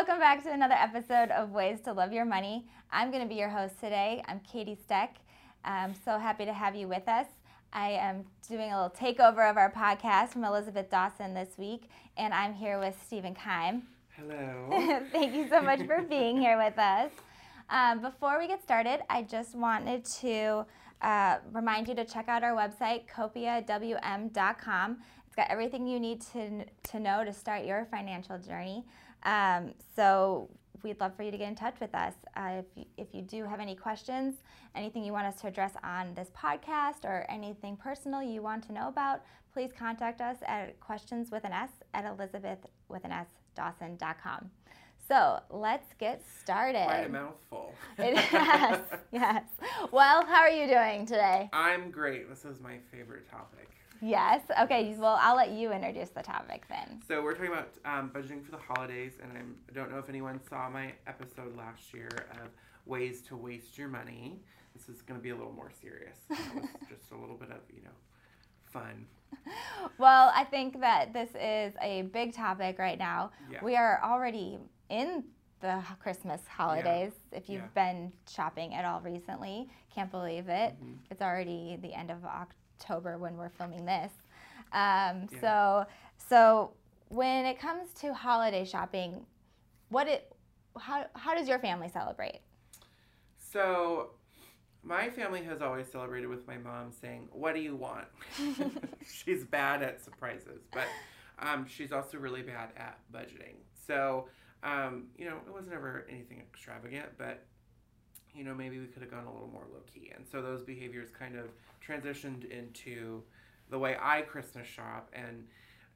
welcome back to another episode of Ways to Love Your Money. I'm going to be your host today. I'm Katie Steck. I'm so happy to have you with us. I am doing a little takeover of our podcast from Elizabeth Dawson this week, and I'm here with Stephen Keim. Hello. Thank you so much for being here with us. Um, before we get started, I just wanted to uh, remind you to check out our website, copiawm.com. It's got everything you need to, to know to start your financial journey. Um, so we'd love for you to get in touch with us. Uh, if, you, if you do have any questions, anything you want us to address on this podcast, or anything personal you want to know about, please contact us at questions with an S at Elizabeth with an S Dawson.com. So let's get started. Quite a mouthful. yes, yes. Well, how are you doing today? I'm great. This is my favorite topic. Yes. Okay. Well, I'll let you introduce the topic then. So we're talking about um, budgeting for the holidays, and I'm, I don't know if anyone saw my episode last year of ways to waste your money. This is going to be a little more serious. just a little bit of you know fun. Well, I think that this is a big topic right now. Yeah. We are already in the Christmas holidays. Yeah. If you've Yeah. been shopping at all recently, can't believe it. Mhm. It's already the end of October when we're filming this. Um, Yeah. So, so when it comes to holiday shopping, what it, how, how does your family celebrate? So my family has always celebrated with my mom saying, "What do you want?" she's bad at surprises, but um, she's also really bad at budgeting. So um, you know, it wasn't ever anything extravagant, but you know, maybe we could have gone a little more low key. And so those behaviors kind of transitioned into the way I Christmas shop. And,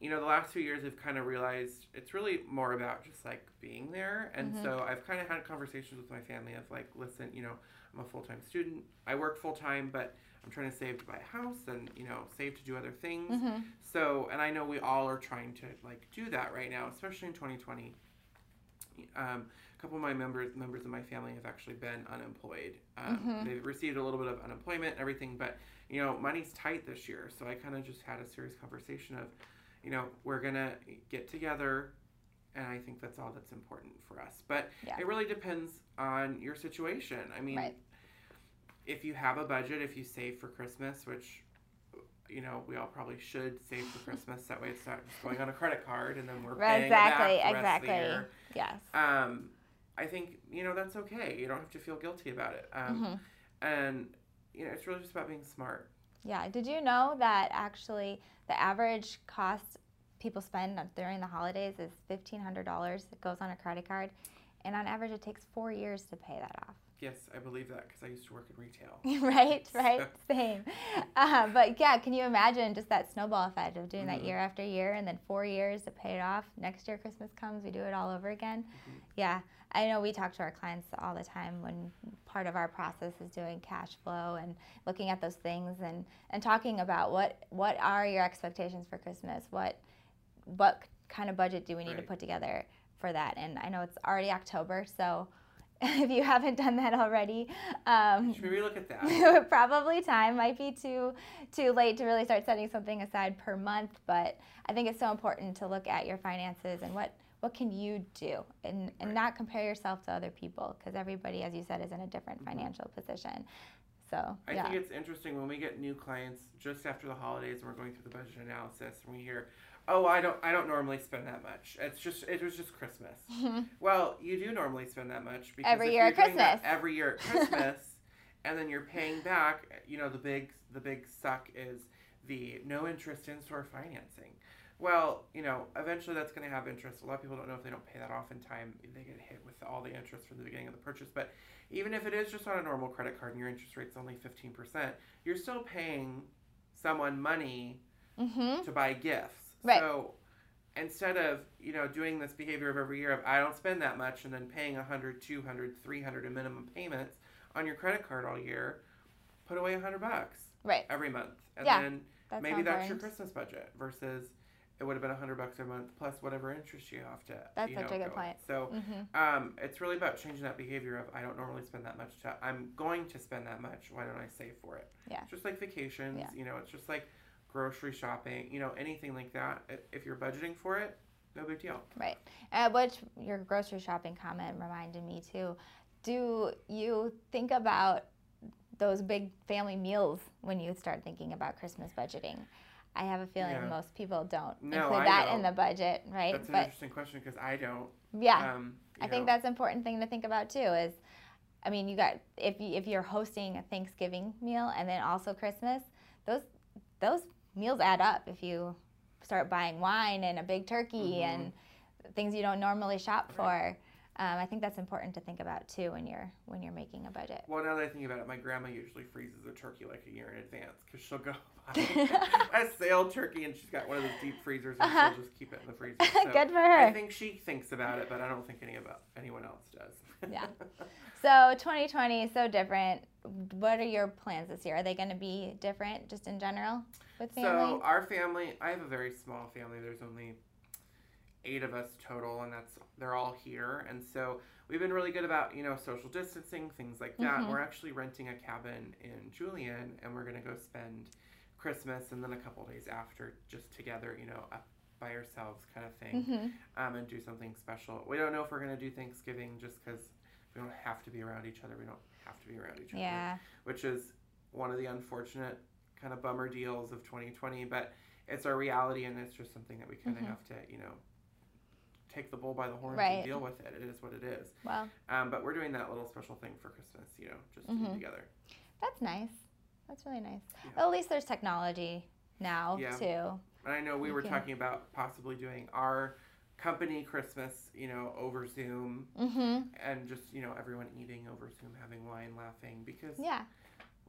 you know, the last few years I've kind of realized it's really more about just like being there. And Mhm. so I've kind of had conversations with my family of like, listen, you know, I'm a full time student. I work full time, but I'm trying to save to buy a house and, you know, save to do other things. Mm-hmm. So, and I know we all are trying to like do that right now, especially in 2020. Um, a couple of my members members of my family have actually been unemployed. Um, Mhm. They've received a little bit of unemployment and everything, but you know, money's tight this year. So I kind of just had a serious conversation of, you know, we're gonna get together, and I think that's all that's important for us. But Yeah. it really depends on your situation. I mean, Right. if you have a budget, if you save for Christmas, which you know, we all probably should save for Christmas. That way, it's not just going on a credit card and then we're paying exactly, back the rest exactly. of the year. Yes. Um, I think you know that's okay. You don't have to feel guilty about it. Um, Mhm. And you know, it's really just about being smart. Yeah. Did you know that actually the average cost people spend during the holidays is fifteen hundred dollars? It goes on a credit card, and on average, it takes four years to pay that off. Yes, I believe that because I used to work in retail. right. Right. Same. Uh, but yeah, can you imagine just that snowball effect of doing that Mhm. year after year, and then four years to pay it off? Next year, Christmas comes, we do it all over again. Mhm. Yeah. I know we talk to our clients all the time when part of our process is doing cash flow and looking at those things and, and talking about what what are your expectations for Christmas? What what kind of budget do we need to put together for that? And I know it's already October, so if you haven't done that already, um, Should we look at that? probably time might be too too late to really start setting something aside per month. But I think it's so important to look at your finances and what what can you do and, and Right. not compare yourself to other people because everybody, as you said, is in a different Mhm. financial position. So I yeah, think it's interesting when we get new clients just after the holidays and we're going through the budget analysis and we hear, "Oh, I don't I don't normally spend that much. It's just it was just Christmas." Well, you do normally spend that much because Every year at Christmas. every year at Christmas, and then you're paying back. You know, the big the big suck is the no interest in store financing. Well, you know, eventually that's going to have interest. A lot of people don't know if they don't pay that off in time, they get hit with all the interest from the beginning of the purchase. But even if it is just on a normal credit card and your interest rate's only fifteen percent, you're still paying someone money mm-hmm. to buy gifts. Right. So instead of, you know, doing this behavior of every year of I don't spend that much and then paying 100, 200, 300 in minimum payments on your credit card all year, put away 100 bucks right. every month. And Yeah, then That's maybe that's your. Christmas budget versus it would have been a 100 bucks a month plus whatever interest you have to That's you such know, a good go. point. So Mm-hmm. um, it's really about changing that behavior of I don't normally spend that much. To, I'm going to spend that much. Why don't I save for it? Yeah. Just like vacations, Yeah. you know, it's just like grocery shopping, you know, anything like that. If you're budgeting for it, no big deal. Right. Uh, which your grocery shopping comment reminded me too. Do you think about those big family meals when you start thinking about Christmas budgeting? I have a feeling Yeah. most people don't No, include I that in the budget, right? That's an but interesting question because I don't. yeah, Um, I you think know, that's an important thing to think about too. Is I mean, you got if you, if you're hosting a Thanksgiving meal and then also Christmas, those those meals add up. If you start buying wine and a big turkey Mhm. and things you don't normally shop Right. for, um, I think that's important to think about too when you're when you're making a budget. Well, now that I think about it, my grandma usually freezes a turkey like a year in advance because she'll go buy a sale turkey and she's got one of those deep freezers and Uh-huh. she'll just keep it in the freezer. So Good for her. I think she thinks about it, but I don't think any about anyone else does. Yeah. So 2020 is so different. What are your plans this year? Are they going to be different just in general with family? So our family, I have a very small family. There's only eight of us total, and that's they're all here. And so we've been really good about you know social distancing, things like that. Mhm. We're actually renting a cabin in Julian, and we're gonna go spend Christmas and then a couple days after just together, you know, up by ourselves kind of thing, Mhm. um, and do something special. We don't know if we're gonna do Thanksgiving just because we don't have to be around each other. We don't have to be around each other Yeah. which is one of the unfortunate kind of bummer deals of 2020. But it's our reality, and it's just something that we kind of Mhm. have to, you know, take the bull by the horns Right. and deal with it. It is what it is. Well, Um, but we're doing that little special thing for Christmas, you know, just to Mhm. be together. that's nice. That's really nice. Yeah. Well, at least there's technology now Yeah. too. And I know we were Okay. talking about possibly doing our company Christmas, you know, over Zoom, Mm-hmm. and just you know everyone eating over Zoom, having wine, laughing, because Yeah.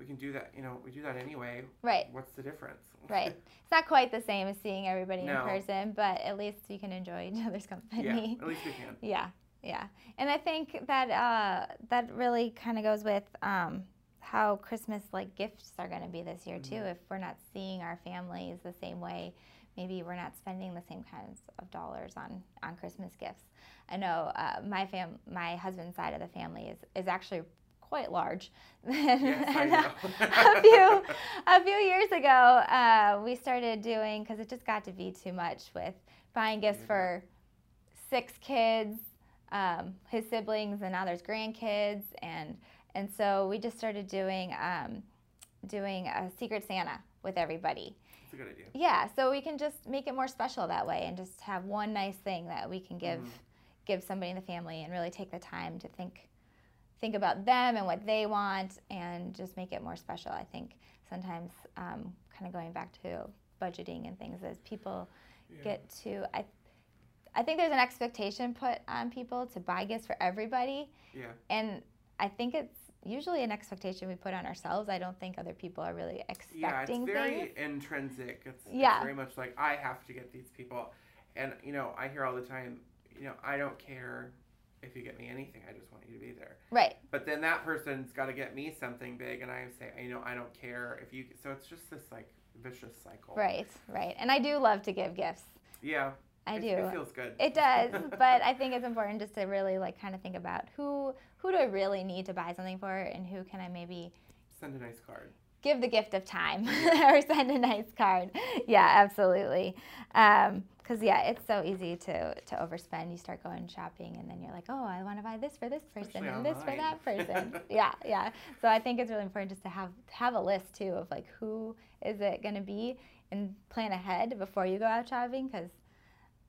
We can do that. You know, we do that anyway. Right. What's the difference? Right. It's not quite the same as seeing everybody No. in person, but at least you can enjoy each other's company. yeah. At least we can. Yeah, yeah, and I think that uh, that really kind of goes with um, how Christmas like gifts are going to be this year too. Mhm. If we're not seeing our families the same way, maybe we're not spending the same kinds of dollars on on Christmas gifts. I know uh, my fam, my husband's side of the family is is actually quite large. Yes, a few a few years ago, uh, we started doing because it just got to be too much with buying gifts Yeah. for six kids, um, his siblings, and now there's grandkids, and and so we just started doing um, doing a Secret Santa with everybody. It's a good idea. Yeah, so we can just make it more special that way, and just have one nice thing that we can give Mhm. give somebody in the family, and really take the time to think think about them and what they want, and just make it more special. I think sometimes um, kind of going back to budgeting and things as people Yeah. get to I I think there's an expectation put on people to buy gifts for everybody Yeah. and I think it's usually an expectation we put on ourselves. I don't think other people are really expecting Yeah, it's very things. intrinsic. It's, it's Yeah. very much like I have to get these people, and you know I hear all the time, you know I don't care if you get me anything. I just want you to be there. Right. But then that person's got to get me something big, and I say, you know, I don't care if you. So it's just this like vicious cycle. Right, right. And I do love to give gifts. Yeah. I it, do. It feels good. It does, but I think it's important just to really like kind of think about who who do I really need to buy something for, and who can I maybe Send a nice card. give the gift of time or send a nice card. Yeah, absolutely. Um, Because yeah, it's so easy to to overspend. You start going shopping, and then you're like, oh, I want to buy this for this person Especially and this for that person. yeah, yeah. So I think it's really important just to have have a list too of like who is it going to be, and plan ahead before you go out shopping because.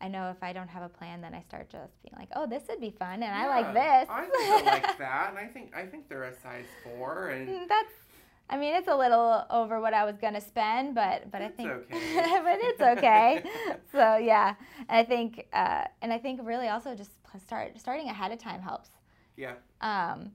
I know if I don't have a plan, then I start just being like, "Oh, this would be fun," and I like this. I think I like that, and I think I think they're a size four, and Mm, That's, I mean, it's a little over what I was gonna spend, but but It's I think, okay. but it's okay. so yeah, and I think, uh, and I think really also just start starting ahead of time helps. yeah, Um,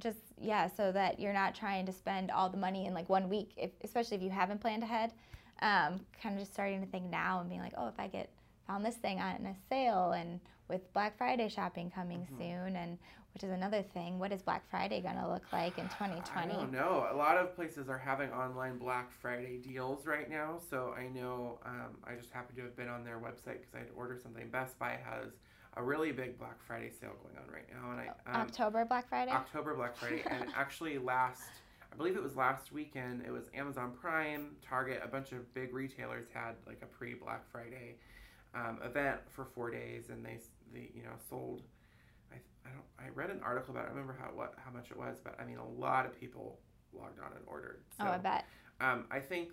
just yeah, so that you're not trying to spend all the money in like one week, if, especially if you haven't planned ahead. Um, kind of just starting to think now and being like, oh, if I get found this thing on a sale and with Black Friday shopping coming Mhm. soon, and which is another thing. What is Black Friday gonna look like in 2020? I don't know. A lot of places are having online Black Friday deals right now. So I know um, I just happened to have been on their website because I had ordered something. Best Buy has a really big Black Friday sale going on right now, and I um, October Black Friday. October Black Friday, and actually last, I believe it was last weekend. It was Amazon Prime, Target, a bunch of big retailers had like a pre Black Friday um, event for four days, and they they you know sold. I, I don't I read an article about it. I remember how what how much it was, but I mean a lot of people logged on and ordered. So, oh, I bet. Um, I think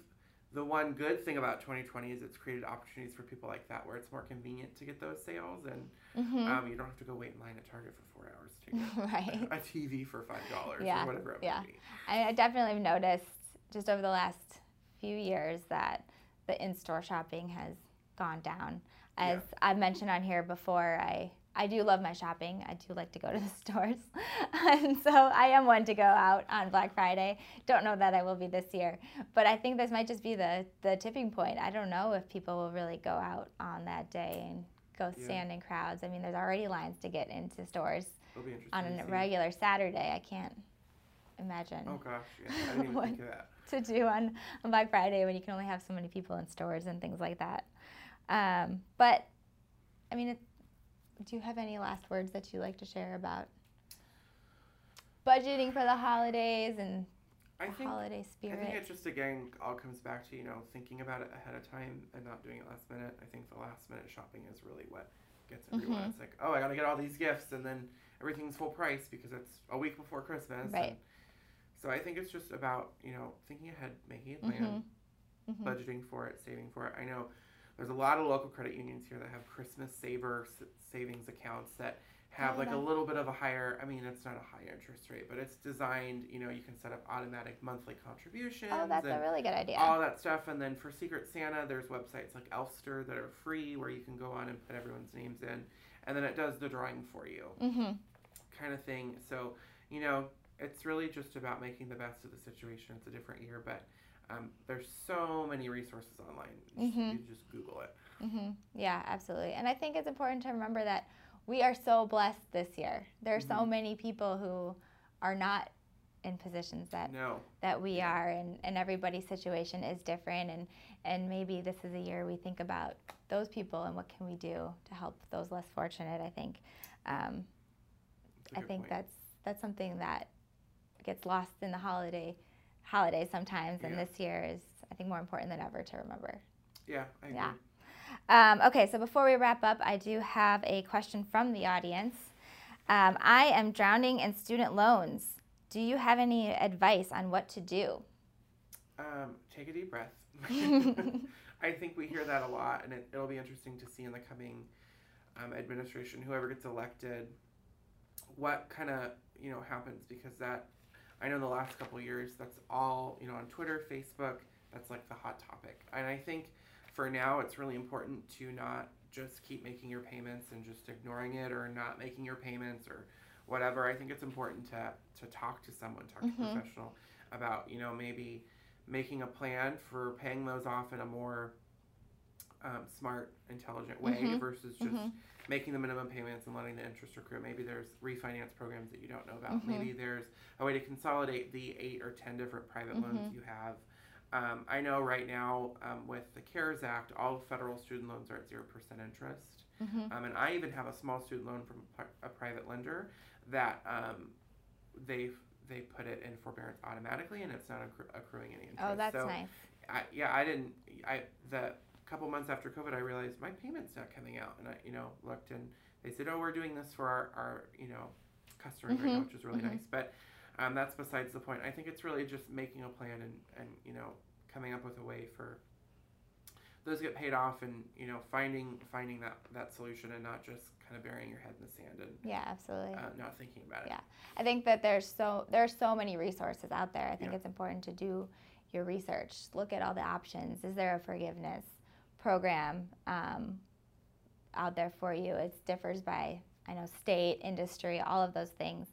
the one good thing about 2020 is it's created opportunities for people like that where it's more convenient to get those sales and mm-hmm. um, you don't have to go wait in line at Target for four hours to get right. a, a TV for five dollars yeah. or whatever it yeah. I definitely have noticed just over the last few years that the in-store shopping has gone down. As yeah. I've mentioned on here before, I I do love my shopping. I do like to go to the stores. and so I am one to go out on Black Friday. Don't know that I will be this year. But I think this might just be the, the tipping point. I don't know if people will really go out on that day and go stand in crowds. I mean, there's already lines to get into stores on a regular Saturday. I can't imagine. Oh gosh, yeah. I didn't even think of that. To do on, on Black Friday when you can only have so many people in stores and things like that. Um, but I mean, it, do you have any last words that you like to share about budgeting for the holidays and I think, holiday spirit? I think it just again all comes back to you know thinking about it ahead of time and not doing it last minute. I think the last minute shopping is really what gets everyone. Mm-hmm. It's like oh I gotta get all these gifts and then everything's full price because it's a week before Christmas. Right. so I think it's just about you know thinking ahead, making a plan, mm-hmm. Mm-hmm. budgeting for it, saving for it. I know there's a lot of local credit unions here that have Christmas saver savings accounts that have like a little bit of a higher i mean it's not a high interest rate but it's designed you know you can set up automatic monthly contributions oh that's a really good idea. all that stuff and then for secret santa there's websites like elfster that are free where you can go on and put everyone's names in and then it does the drawing for you mm-hmm. kind of thing. So you know it's really just about making the best of the situation. It's a different year but um, there's so many resources online. Mm-hmm. You just Google it. Mm-hmm. Yeah, absolutely. And I think it's important to remember that we are so blessed this year. There are mm-hmm. so many people who are not in positions that no. that we yeah. are and, and everybody's situation is different and and maybe this is a year we think about those people and what can we do to help those less fortunate i think um, i think point. that's that's something that gets lost in the holiday holidays sometimes, and this year is, I think, more important than ever to remember. Yeah, I agree. Yeah. Um, okay, so before we wrap up, I do have a question from the audience. Um, I am drowning in student loans. Do you have any advice on what to do? Um, take a deep breath. I think we hear that a lot, and it, will be interesting to see in the coming um, administration, whoever gets elected, what kind of you know happens because that I know the last couple years, that's all, you know, on Twitter, Facebook, that's like the hot topic. And I think for now, it's really important to not just keep making your payments and just ignoring it or not making your payments or whatever. I think it's important to, to talk to someone, talk mm-hmm. to a professional about, you know, maybe making a plan for paying those off in a more um, smart, intelligent way mm-hmm. versus just mm-hmm. making the minimum payments and letting the interest accrue. Maybe there's refinance programs that you don't know about. Mm-hmm. Maybe there's a way to consolidate the eight or ten different private loans mm-hmm. you have. Um, I know right now um, with the CARES Act, all federal student loans are at zero percent interest, mm-hmm. um, and I even have a small student loan from a private lender that um, they they put it in forbearance automatically, and it's not accru- accruing any interest. Oh, that's so nice. I, yeah, I didn't. I the couple months after COVID, I realized my payment's not coming out, and I, you know, looked and they said, "Oh, we're doing this for our, our you know, customers mm-hmm. right now, which is really mm-hmm. nice." But um, that's besides the point. I think it's really just making a plan and, and you know, coming up with a way for those get paid off, and you know, finding finding that that solution, and not just kind of burying your head in the sand and yeah, absolutely, uh, not thinking about it. Yeah, I think that there's so there's so many resources out there. I think yeah. it's important to do your research. Look at all the options. Is there a forgiveness? Program um, out there for you. It differs by, I know, state, industry, all of those things.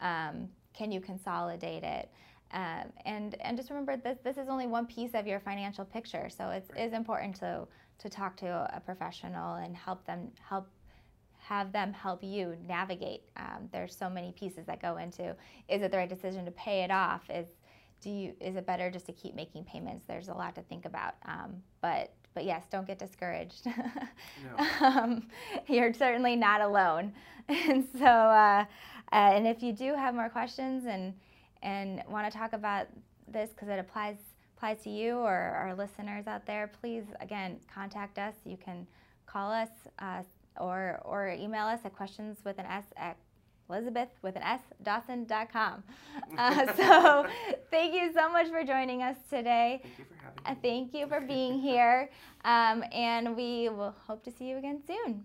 Um, can you consolidate it? Um, and and just remember this this is only one piece of your financial picture. So it's right. is important to to talk to a professional and help them help have them help you navigate. Um, there's so many pieces that go into is it the right decision to pay it off? Is do you is it better just to keep making payments? There's a lot to think about. Um, but but yes, don't get discouraged. no. um, you're certainly not alone. And so, uh, uh, and if you do have more questions and and want to talk about this because it applies applies to you or our listeners out there, please again contact us. You can call us uh, or, or email us at questions with an S at Elizabeth with an S, Dawson.com. Uh, so thank you so much for joining us today. Thank you for being here. Um, and we will hope to see you again soon.